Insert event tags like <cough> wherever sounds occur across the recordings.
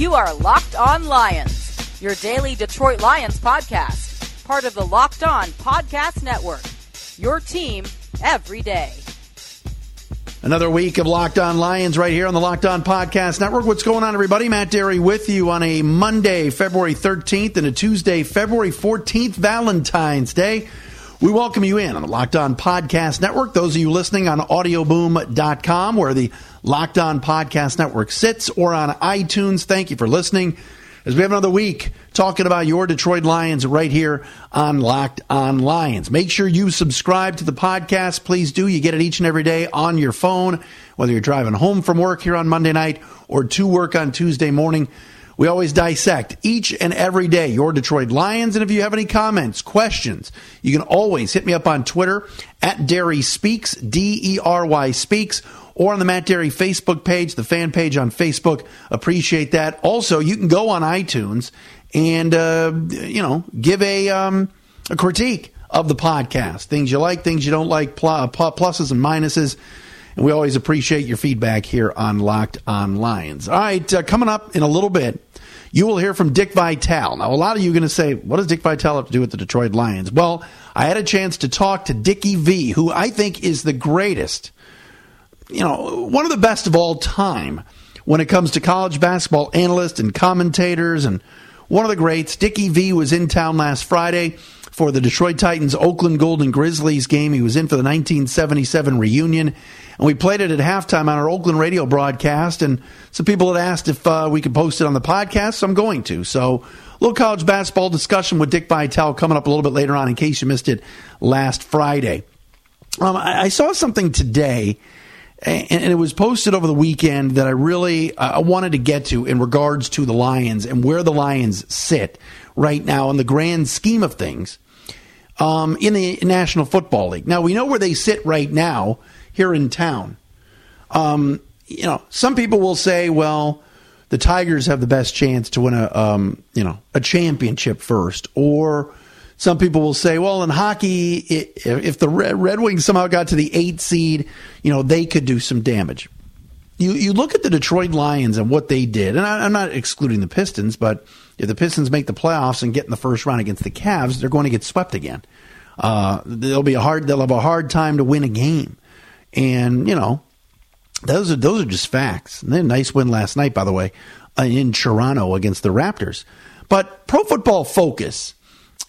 You are Locked On Lions, your daily Detroit Lions podcast, part of the Locked On Podcast Network. Your team every day. Another week of Locked On Lions right here on the Locked On Podcast Network. What's going on, everybody? Matt Dery with you on a Monday, February 13th, and a Tuesday, February 14th, Valentine's Day. We welcome you in on the Locked On Podcast Network. Those of you listening on audioboom.com, where the Locked On Podcast Network sits, or on iTunes, thank you for listening. As we have another week talking about your Detroit Lions right here on Locked On Lions. Make sure you subscribe to the podcast. Please do. You get it each and every day on your phone, whether you're driving home from work here on Monday night or to work on Tuesday morning. We always dissect each and every day your Detroit Lions. And if you have any comments, questions, you can always hit me up on Twitter at Dery Speaks, D E R Y Speaks, or on the Matt Dery Facebook page, the fan page on Facebook. Appreciate that. Also, you can go on iTunes and, uh, you know, give a, um, a critique of the podcast. Things you like, things you don't like, pl- pluses and minuses. And we always appreciate your feedback here on Locked on Lions. All right, uh, coming up in a little bit, you will hear from Dick Vitale. Now, a lot of you are going to say, what does Dick Vitale have to do with the Detroit Lions? Well, I had a chance to talk to Dickie V, who I think is the greatest, you know, one of the best of all time when it comes to college basketball analysts and commentators and one of the greats. Dickie V was in town last Friday for the Detroit Titans Oakland Golden Grizzlies game. He was in for the 1977 reunion, and we played it at halftime on our Oakland radio broadcast. And some people had asked if uh, we could post it on the podcast, so I'm going to. So, a little college basketball discussion with Dick Vitale coming up a little bit later on, in case you missed it last Friday. Um, I, I saw something today and it was posted over the weekend that I really uh, wanted to get to in regards to the Lions and where the Lions sit right now in the grand scheme of things um, in the National Football League. Now we know where they sit right now here in town. Um, you know, some people will say, "Well, the Tigers have the best chance to win a um, you know a championship first, or some people will say, well, in hockey, if the Red Wings somehow got to the eight seed, you know, they could do some damage. You, you look at the Detroit Lions and what they did, and I, am not excluding the Pistons, but if the Pistons make the playoffs and get in the first round against the Cavs, they're going to get swept again. Uh, they'll be a hard. They'll have a hard time to win a game, and you know, those are those are just facts. And then a nice win last night, by the way, uh, in Toronto against the Raptors. But Pro Football Focus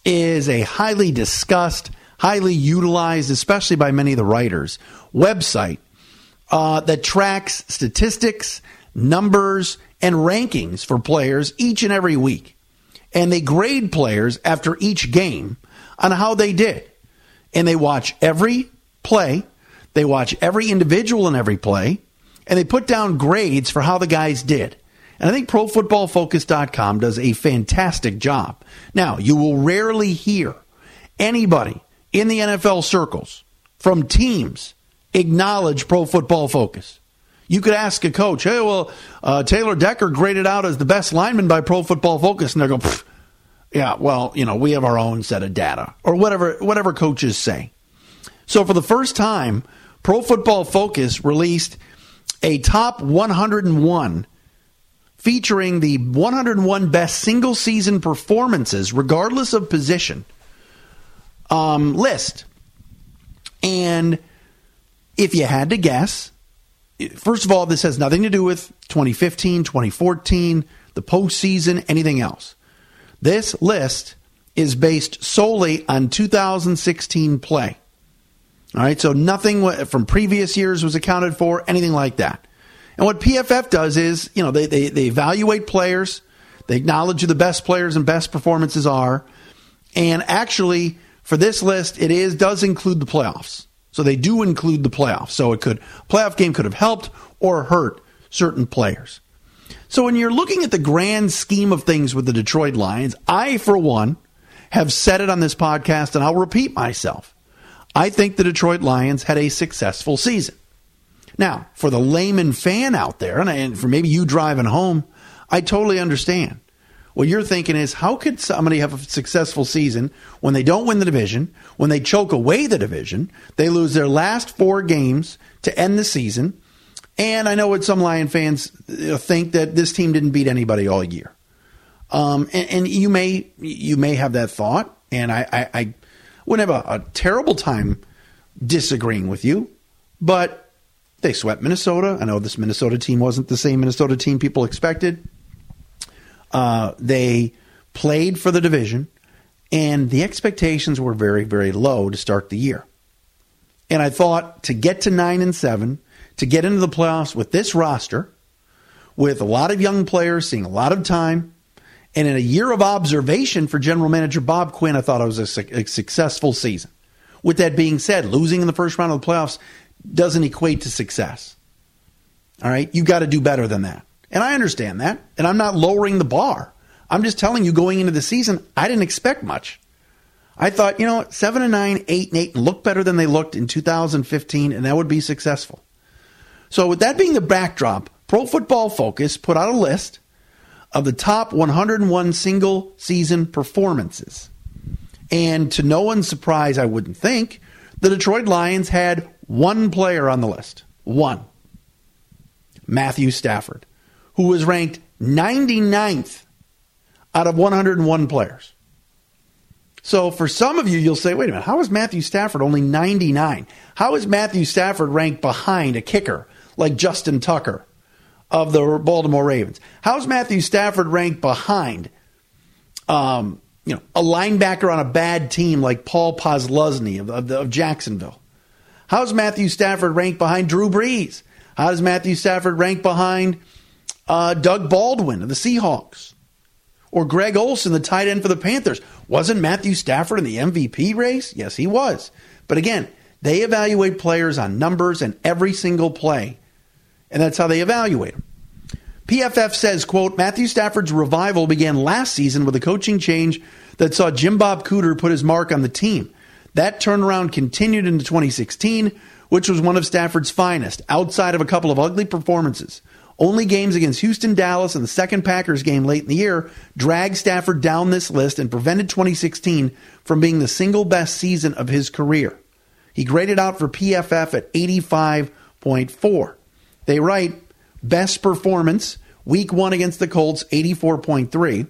is a highly discussed, highly utilized, especially by many of the writers, website uh, that tracks statistics, numbers, and rankings for players each and every week. And they grade players after each game on how they did. And they watch every play, they watch every individual in every play, and they put down grades for how the guys did. And I think ProFootballFocus.com does a fantastic job. Now, you will rarely hear anybody in the NFL circles from teams acknowledge Pro Football Focus. You could ask a coach, hey, well, uh, Taylor Decker graded out as the best lineman by Pro Football Focus, and they go, yeah, well, you know, we have our own set of data, or whatever, whatever coaches say. So for the first time, Pro Football Focus released a top 101 featuring the 101 best single season performances, regardless of position, um, list. And if you had to guess, first of all, this has nothing to do with 2015, 2014, the postseason, anything else. This list is based solely on 2016 play. All right, so nothing from previous years was accounted for, anything like that. And what PFF does is, you know, they, they, they evaluate players, they acknowledge who the best players and best performances are, And actually, for this list, it is does include the playoffs. So they do include the playoffs. So it could playoff game could have helped or hurt certain players. So when you're looking at the grand scheme of things with the Detroit Lions, I for one have said it on this podcast and I'll repeat myself. I think the Detroit Lions had a successful season. Now, for the layman fan out there, and for maybe you driving home, I totally understand. What you're thinking is, how could somebody have a successful season when they don't win the division, when they choke away the division, they lose their last four games to end the season, and I know what some Lion fans think that this team didn't beat anybody all year. Um, and, and, you may you may have that thought, and I, I, I wouldn't have a, a terrible time disagreeing with you, but they swept Minnesota. I know this Minnesota team wasn't the same Minnesota team people expected. Uh, they played for the division, and the expectations were very, very low to start the year. And I thought to get to nine and seven, to get into the playoffs with this roster, with a lot of young players seeing a lot of time, and in a year of observation for general manager Bob Quinn, I thought it was a, su- a successful season. With that being said, losing in the first round of the playoffs doesn't equate to success. All right, you've got to do better than that. And I understand that. And I'm not lowering the bar. I'm just telling you going into the season, I didn't expect much. I thought, you know, 7 and 9, 8 and 8 look better than they looked in 2015 and that would be successful. So with that being the backdrop, Pro Football Focus put out a list of the top 101 single season performances. And to no one's surprise, I wouldn't think, the Detroit Lions had one player on the list. One. Matthew Stafford who was ranked 99th out of 101 players. So for some of you, you'll say, wait a minute, how is Matthew Stafford only 99? How is Matthew Stafford ranked behind a kicker like Justin Tucker of the Baltimore Ravens? How is Matthew Stafford ranked behind um, you know, a linebacker on a bad team like Paul Posluszny of, of, of Jacksonville? How is Matthew Stafford ranked behind Drew Brees? How does Matthew Stafford rank behind uh, Doug Baldwin of the Seahawks or Greg Olsen, the tight end for the Panthers. Wasn't Matthew Stafford in the MVP race? Yes, he was. But again, they evaluate players on numbers and every single play, and that's how they evaluate them. PFF says, quote, Matthew Stafford's revival began last season with a coaching change that saw Jim Bob Cooter put his mark on the team. That turnaround continued into 2016, which was one of Stafford's finest, outside of a couple of ugly performances. Only games against Houston, Dallas, and the second Packers game late in the year dragged Stafford down this list and prevented 2016 from being the single best season of his career. He graded out for PFF at 85.4. They write best performance, week one against the Colts, 84.3.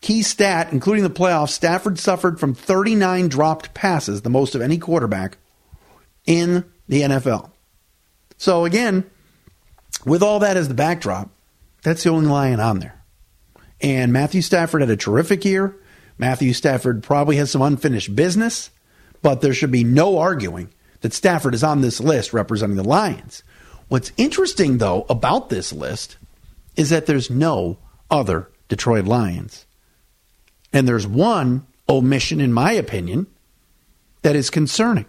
Key stat, including the playoffs, Stafford suffered from 39 dropped passes, the most of any quarterback in the NFL. So again, with all that as the backdrop, that's the only lion on there. And Matthew Stafford had a terrific year. Matthew Stafford probably has some unfinished business, but there should be no arguing that Stafford is on this list representing the Lions. What's interesting, though, about this list is that there's no other Detroit Lions. And there's one omission, in my opinion, that is concerning.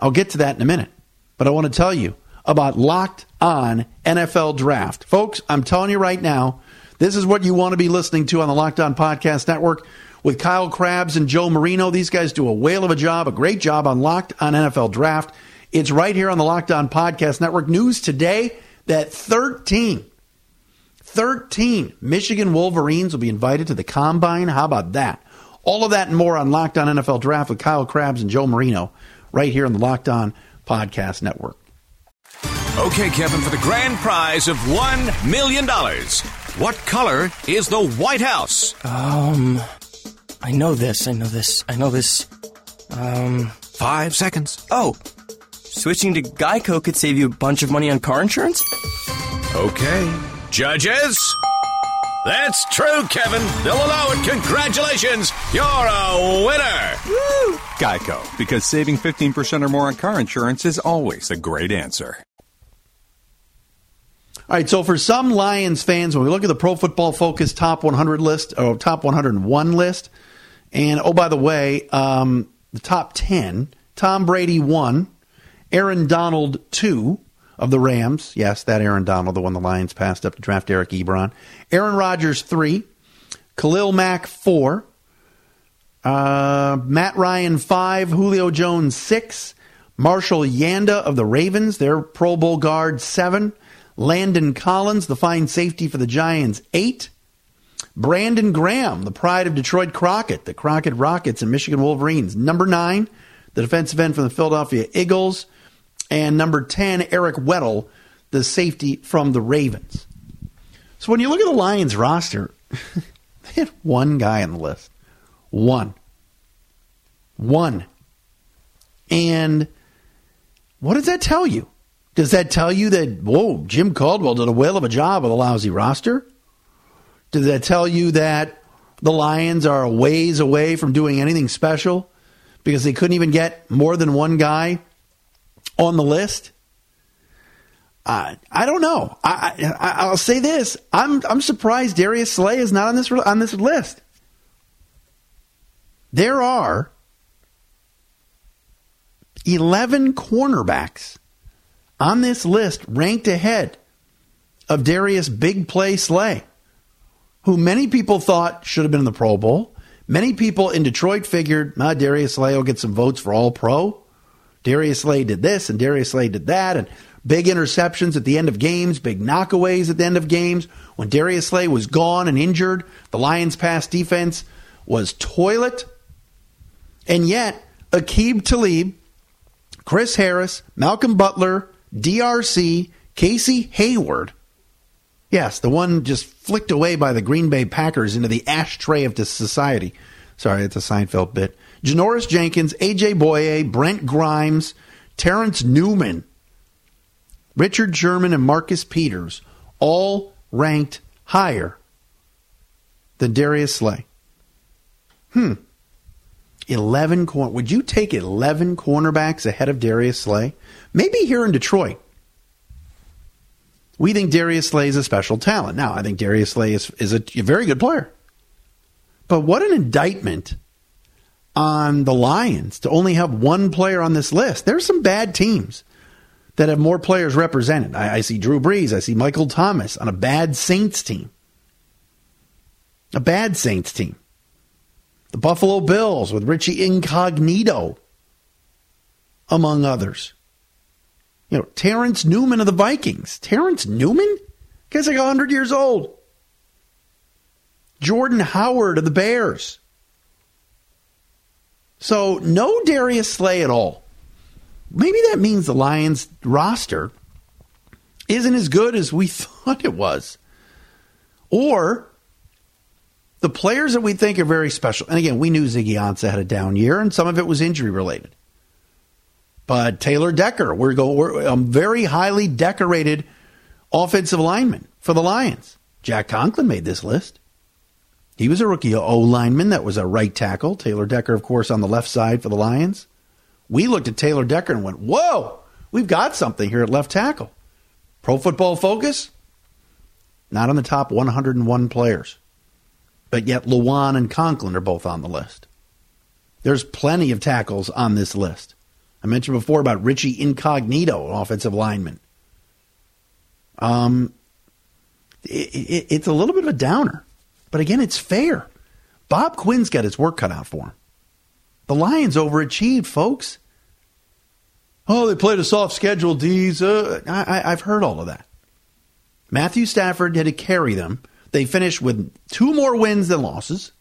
I'll get to that in a minute. But I want to tell you about Locked On NFL Draft. Folks, I'm telling you right now, this is what you want to be listening to on the Locked On Podcast Network with Kyle Crabbs and Joe Marino. These guys do a whale of a job, a great job on Locked On NFL Draft. It's right here on the Locked On Podcast Network. News today that 13, 13 Michigan Wolverines will be invited to the Combine. How about that? All of that and more on Locked On NFL Draft with Kyle Crabbs and Joe Marino right here on the Locked On Podcast Network. Okay, Kevin, for the grand prize of $1 million, what color is the White House? Um, I know this, I know this, I know this. Um, five seconds. Oh, switching to Geico could save you a bunch of money on car insurance? Okay. Judges? That's true, Kevin. They'll allow it. Congratulations. You're a winner. Woo! Geico, because saving 15% or more on car insurance is always a great answer. All right, so for some Lions fans, when we look at the Pro Football Focus top 100 list or top 101 list, And oh, by the way, um, the top 10 Tom Brady, one, Aaron Donald, two of the Rams. Yes, that Aaron Donald, the one the Lions passed up to draft Eric Ebron. Aaron Rodgers, three. Khalil Mack, four. Uh, Matt Ryan, five. Julio Jones, six. Marshall Yanda of the Ravens, their Pro Bowl guard, seven. Landon Collins, the fine safety for the Giants, eight. Brandon Graham, the pride of Detroit Crockett, the Crockett Rockets and Michigan Wolverines, number nine. The defensive end from the Philadelphia Eagles. And number 10, Eric Weddle, the safety from the Ravens. So when you look at the Lions roster, <laughs> they had one guy on the list. One. One. And what does that tell you? Does that tell you that, whoa, Jim Caldwell did a whale of a job with a lousy roster? Does that tell you that the Lions are a ways away from doing anything special because they couldn't even get more than one guy on the list? Uh, I don't know. I, I, will say this: I'm I'm surprised Darius Slay is not on this on this list. There are eleven cornerbacks on this list ranked ahead of Darius Big Play Slay, who many people thought should have been in the Pro Bowl. Many people in Detroit figured, ah, Darius Slay will get some votes for All Pro. Darius Slay did this and Darius Slay did that, and big interceptions at the end of games, big knockaways at the end of games. When Darius Slay was gone and injured, the Lions' pass defense was toilet. And yet, Aqib Talib, Chris Harris, Malcolm Butler, DRC, Casey Hayward. Yes, the one just flicked away by the Green Bay Packers into the ashtray of society. Sorry, it's a Seinfeld bit. Janoris Jenkins, AJ Bouye, Brent Grimes, Terrence Newman, Richard Sherman, and Marcus Peters all ranked higher than Darius Slay. Hmm. 11 corner. Would you take 11 cornerbacks ahead of Darius Slay? Maybe here in Detroit. We think Darius Slay is a special talent. Now, I think Darius Slay is, is a, a very good player. But what an indictment on the Lions to only have one player on this list. There's some bad teams that have more players represented. I, I, see Drew Brees. I see Michael Thomas on a bad Saints team. A bad Saints team. The Buffalo Bills with Richie Incognito, among others. You know, Terrence Newman of the Vikings. Terrence Newman? Guy's like 100 years old. Jordan Howard of the Bears. So, no Darius Slay at all. Maybe that means the Lions roster isn't as good as we <laughs> thought it was. Or the players that we think are very special, and again, we knew Ziggy Ansah had a down year, and some of it was injury related. But Taylor Decker, we're going we're a very highly decorated offensive lineman for the Lions. Jack Conklin made this list. He was a rookie O lineman that was a right tackle. Taylor Decker, of course, on the left side for the Lions. We looked at Taylor Decker and went, "Whoa, we've got something here at left tackle." Pro Football Focus, not on the top 101 players, but yet Lewan and Conklin are both on the list. There's plenty of tackles on this list. I mentioned before about Richie Incognito, offensive lineman. Um, it, it, it's a little bit of a downer, but again, it's fair. Bob Quinn's got his work cut out for him. The Lions overachieved, folks. Oh, they played a soft schedule, D's. Uh, I, I've heard all of that. Matthew Stafford had to carry them. They finished with two more wins than losses.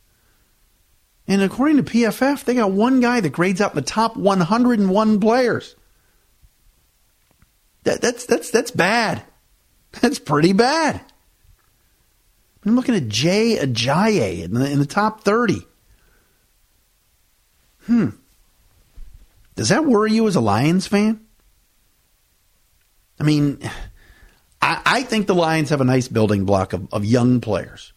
And according to PFF, they got one guy that grades out in the top 101 players. That, that's that's that's bad. <laughs> That's pretty bad. I'm looking at Jay Ajayi in the, in the top 30. Hmm. Does that worry you as a Lions fan? I mean, I, I think the Lions have a nice building block of, of young players.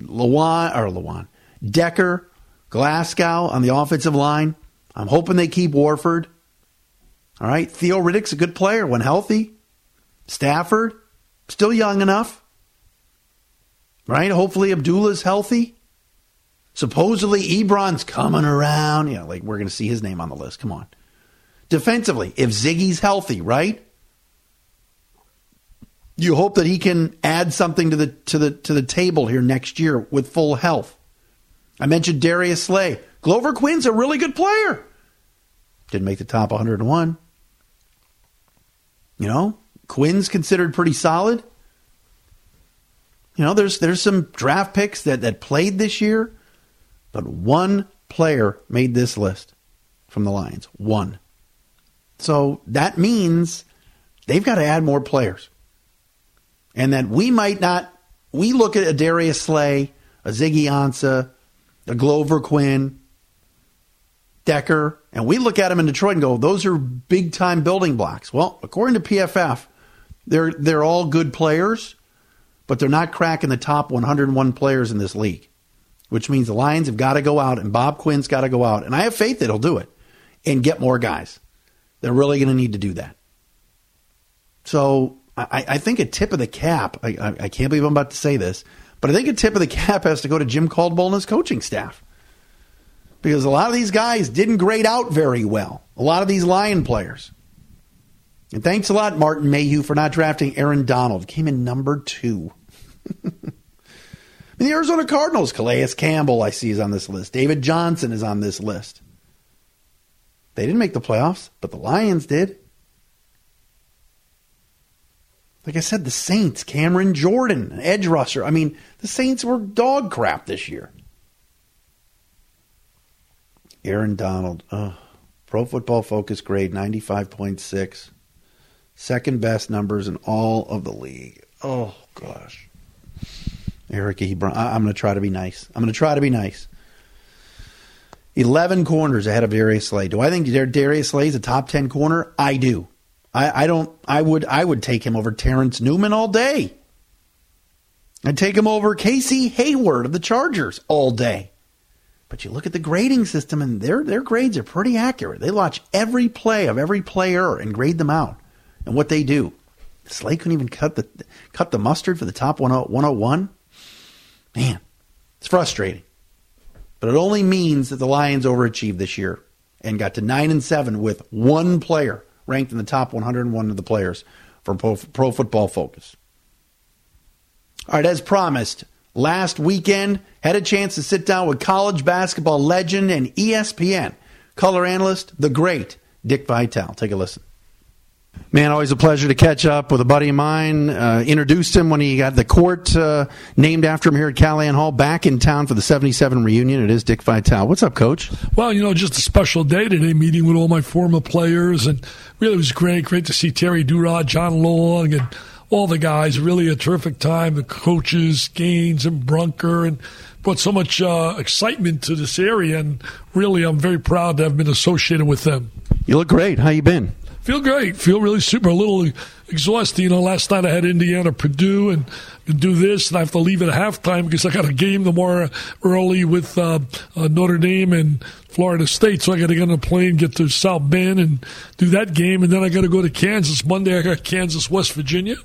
Lewan or Lewan, Decker, Glasgow on the offensive line. I'm hoping they keep Warford. All right. Theo Riddick's a good player when healthy. Stafford, still young enough. Right? Hopefully Abdullah's healthy. Supposedly, Ebron's coming around. Know, like we're going to see his name on the list. Come on. Defensively, if Ziggy's healthy, right? You hope that he can add something to the to the to the table here next year with full health. I mentioned Darius Slay. Glover Quinn's a really good player. Didn't make the top 101. You know, Quinn's considered pretty solid. You know, there's there's some draft picks that, that played this year, but one player made this list from the Lions. One. So that means they've got to add more players and that we might not. We look at a Darius Slay, a Ziggy Ansah, a Glover Quinn, Decker, and we look at them in Detroit and go, those are big time building blocks. Well, according to PFF, they're they're all good players, but they're not cracking the top 101 players in this league, which means the Lions have got to go out and Bob Quinn's got to go out, and I have faith that he'll do it and get more guys. They're really going to need to do that. So I, I think a tip of the cap. I, I, I can't believe I'm about to say this, but I think a tip of the cap has to go to Jim Caldwell and his coaching staff because a lot of these guys didn't grade out very well. A lot of these Lion players. And thanks a lot, Martin Mayhew, for not drafting Aaron Donald. Came in number two. <laughs> the Arizona Cardinals, Calais Campbell, I see, is on this list. David Johnson is on this list. They didn't make the playoffs, but the Lions did. Like I said, the Saints, Cameron Jordan, an edge rusher. I mean, the Saints were dog crap this year. Aaron Donald, oh, Pro Football Focus grade 95.6. Second best numbers in all of the league. Oh, gosh. Eric Ebron. I'm going to try to be nice. I'm going to try to be nice. 11 corners ahead of Darius Slay. Do I think Darius Slay is a top 10 corner? I do. I, I don't. I would. I would take him over Terrence Newman all day. I'd take him over Casey Hayward of the Chargers all day. But you look at the grading system, and their their grades are pretty accurate. They watch every play of every player and grade them out, and what they do. Slay couldn't even cut the cut the mustard for the top 101. Man, it's frustrating. But it only means that the Lions overachieved this year and got to nine and seven with one player ranked in the top 101 of the players from Pro, Pro Football Focus. All right, as promised, last weekend had a chance to sit down with college basketball legend and ESPN color analyst, the great Dick Vitale. Take a listen. Man, always a pleasure to catch up with a buddy of mine. Uh, introduced him when he got the court uh, named after him here at Calihan Hall. Back in town for the 77 reunion. It is Dick Vitale. What's up, Coach? Well, you know, just a special day today, meeting with all my former players. And really was great. Great to see Terry Duerod, John Long, and all the guys. Really a terrific time. The coaches, Gaines and Brunker, and brought so much uh, excitement to this area. And really, I'm very proud to have been associated with them. You look great. How you been? Feel great. Feel really super. A little exhausted. You know, last night I had Indiana, Purdue, and do this, and I have to leave at halftime because I got a game tomorrow early with uh, uh, Notre Dame and Florida State. So I got to get on a plane, get to South Bend, and do that game, and then I got to go to Kansas. Monday I got Kansas, West Virginia,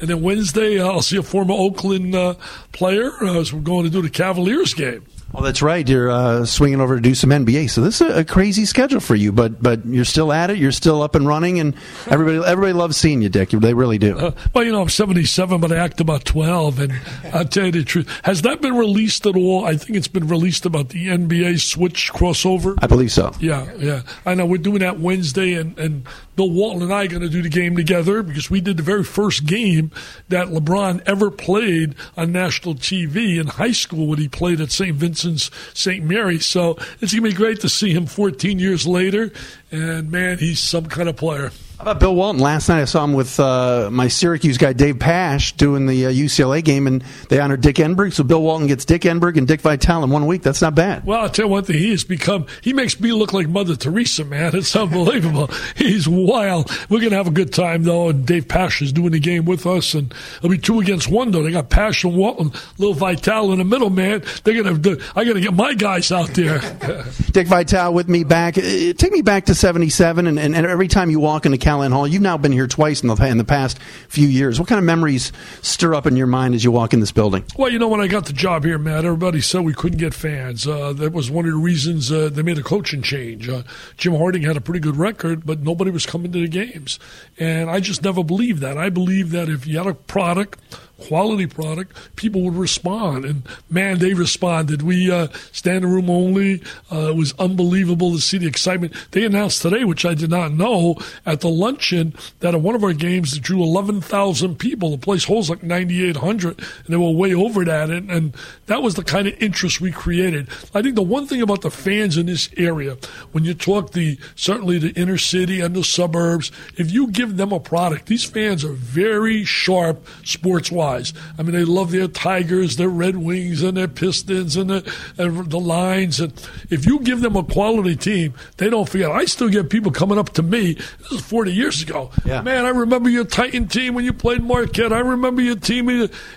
and then Wednesday uh, I'll see a former Oakland uh, player. Uh, we're going to do the Cavaliers game. Oh, that's right. You're uh, swinging over to do some NBA. So this is a, crazy schedule for you, but but you're still at it. You're still up and running, and everybody everybody loves seeing you, Dick. They really do. Uh, well, you know, I'm 77, but I act about 12, and I'll tell you the truth. Has that been released at all? I think it's been released about the NBA switch crossover. I believe so. Yeah, yeah. I know we're doing that Wednesday, and and Bill Walton and I are going to do the game together because we did the very first game that LeBron ever played on national TV in high school when he played at St. Vincent's St. Mary. So it's going to be great to see him 14 years later. And man, he's some kind of player. How about Bill Walton? Last night I saw him with uh, my Syracuse guy Dave Pasch doing the uh, UCLA game, and they honored Dick Enberg. So Bill Walton gets Dick Enberg and Dick Vitale in one week. That's not bad. Well, I'll tell you one thing. He has become. He makes me look like Mother Teresa, man. <laughs> It's unbelievable. He's wild. We're gonna have a good time though, and Dave Pasch is doing the game with us, and it'll be two against one though. They got Pasch and Walton, little Vitale in the middle, man. They're gonna. I got to get my guys out there. <laughs> Dick Vitale with me back. Uh, take me back to '77, and, and, and every time you walk in into Calihan Hall. You've now been here twice in the, in the past few years. What kind of memories stir up in your mind as you walk in this building? Well, you know, when I got the job here, Matt, everybody said we couldn't get fans. Uh, that was one of the reasons uh, they made a coaching change. Uh, Jim Harding had a pretty good record, but nobody was coming to the games. And I just never believed that. I believe that if you had a product, quality product, people would respond. And man, they responded. We uh, stand room only. Uh, it was unbelievable to see the excitement. They announced today, which I did not know, at the luncheon that at one of our games that drew 11,000 people. The place holds like 9,800, and they were way over that. And, and that was the kind of interest we created. I think the one thing about the fans in this area, when you talk the certainly the inner city and the suburbs, if you give them a product, these fans are very sharp sports wise guys. I mean, they love their Tigers, their Red Wings, and their Pistons, and the, and the Lions. And if you give them a quality team, they don't forget. I still get people coming up to me. This is 40 years ago. Yeah. Man, I remember your Titan team when you played Marquette. I remember your team.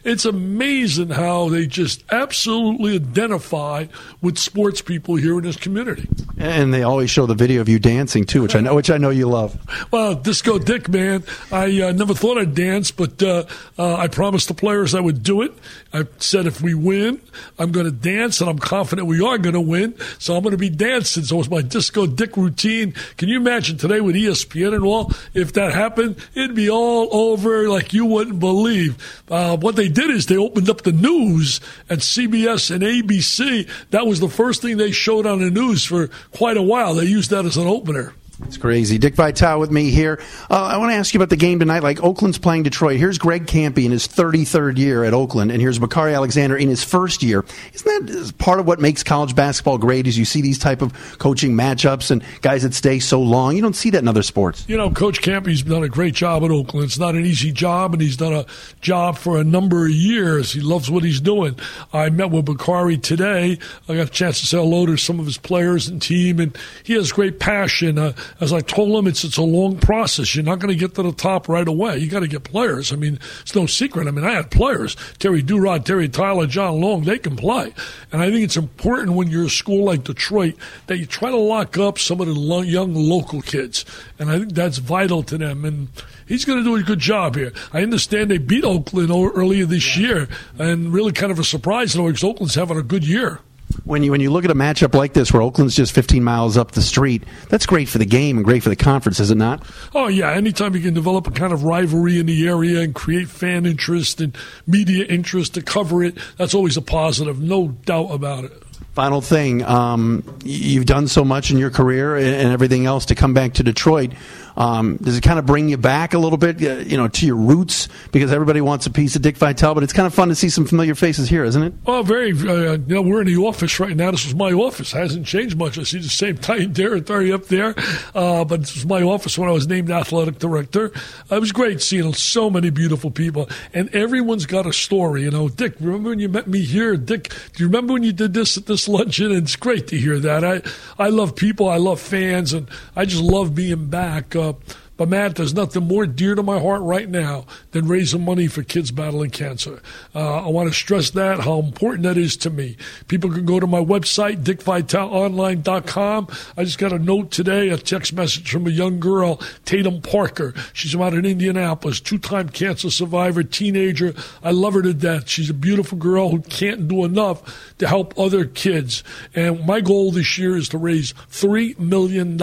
It's amazing how they just absolutely identify with sports people here in this community. And they always show the video of you dancing too, which I know, which I know you love. Well, Disco Dick, man, I uh, never thought I'd dance, but uh, uh, I promised the players I would do it. I said if we win, I'm going to dance, and I'm confident we are going to win. So I'm going to be dancing. So it's my Disco Dick routine. Can you imagine today with ESPN and all? If that happened, it'd be all over like you wouldn't believe. Uh, what they did is they opened up the news at CBS and ABC. That was the first thing they showed on the news for quite a while. They used that as an opener. It's crazy. Dick Vitale with me here. Uh, I want to ask you about the game tonight. Like Oakland's playing Detroit. Here's Greg Kampe in his 33rd year at Oakland, and here's Bakari Alexander in his first year. Isn't that part of what makes college basketball great? Is you see these type of coaching matchups and guys that stay so long. You don't see that in other sports. You know, Coach Kampe's done a great job at Oakland. It's not an easy job, and he's done a job for a number of years. He loves what he's doing. I met with Bakari today. I got a chance to say hello to some of his players and team, and he has great passion. Uh, as I told him, it's it's a long process. You're not going to get to the top right away. You got to get players. I mean, it's no secret. I mean, I had players: Terry Duerod, Terry Tyler, John Long. They can play, and I think it's important when you're a school like Detroit that you try to lock up some of the lo- young local kids, and I think that's vital to them. And he's going to do a good job here. I understand they beat Oakland earlier this year, and really kind of a surprise, though, because Oakland's having a good year when you when you look at a matchup like this where Oakland's just 15 miles up the street, that's great for the game and great for the conference, is it not? Oh yeah, anytime you can develop a kind of rivalry in the area and create fan interest and media interest to cover it, that's always a positive, no doubt about it. Final thing, um, you've done so much in your career and everything else to come back to Detroit. Um, does it kind of bring you back a little bit, you know, to your roots? Because everybody wants a piece of Dick Vitale, but it's kind of fun to see some familiar faces here, isn't it? Oh, very. Uh, you know, we're in the office right now. This is my office. It hasn't changed much. I see the same Titan territory up there, uh, but this was my office when I was named athletic director. it was great seeing so many beautiful people, and everyone's got a story. You know, Dick, remember when you met me here? Dick, do you remember when you did this at this luncheon? And it's great to hear that. I I love people. I love fans, and I just love being back. Uh, but Matt, there's nothing more dear to my heart right now than raising money for kids battling cancer. Uh, I want to stress that, how important that is to me. People can go to my website, dickvitaleonline.com. I just got a note today, a text message from a young girl, Tatum Parker. She's out in Indianapolis, two-time cancer survivor, teenager. I love her to death. She's a beautiful girl who can't do enough to help other kids. And my goal this year is to raise $3 million.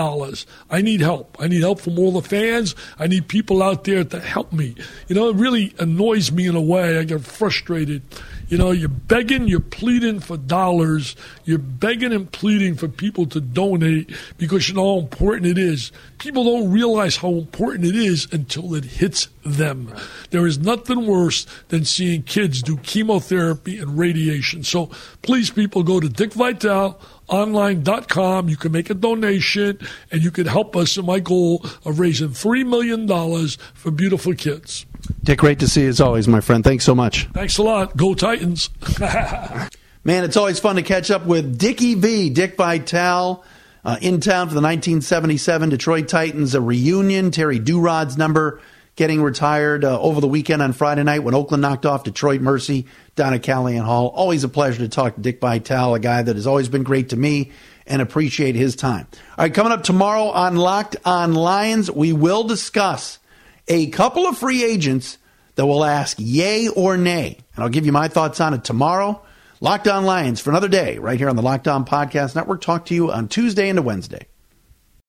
I need help. I need help from all the families fans. I need people out there to help me. You know, it really annoys me in a way. I get frustrated. You know, you're begging, you're pleading for dollars. You're begging and pleading for people to donate because you know how important it is. People don't realize how important it is until it hits them. There is nothing worse than seeing kids do chemotherapy and radiation. So please, people, go to Dick Vitale online.com. You can make a donation and you can help us in my goal of raising $3 million for beautiful kids. Dick, great to see you as always, my friend. Thanks so much. Thanks a lot. Go Titans. <laughs> Man, it's always fun to catch up with Dickie V, Dick Vitale. Uh, in town for the 1977 Detroit Titans, a reunion. Terry Duerod's number getting retired uh, over the weekend on Friday night when Oakland knocked off Detroit Mercy down at Calihan Hall. Always a pleasure to talk to Dick Vitale, a guy that has always been great to me and appreciate his time. All right, coming up tomorrow on Locked on Lions, we will discuss a couple of free agents that will ask yay or nay. And I'll give you my thoughts on it tomorrow. Locked on Lions for another day right here on the Locked On Podcast Network. Talk to you on Tuesday and Wednesday.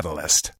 catalyst.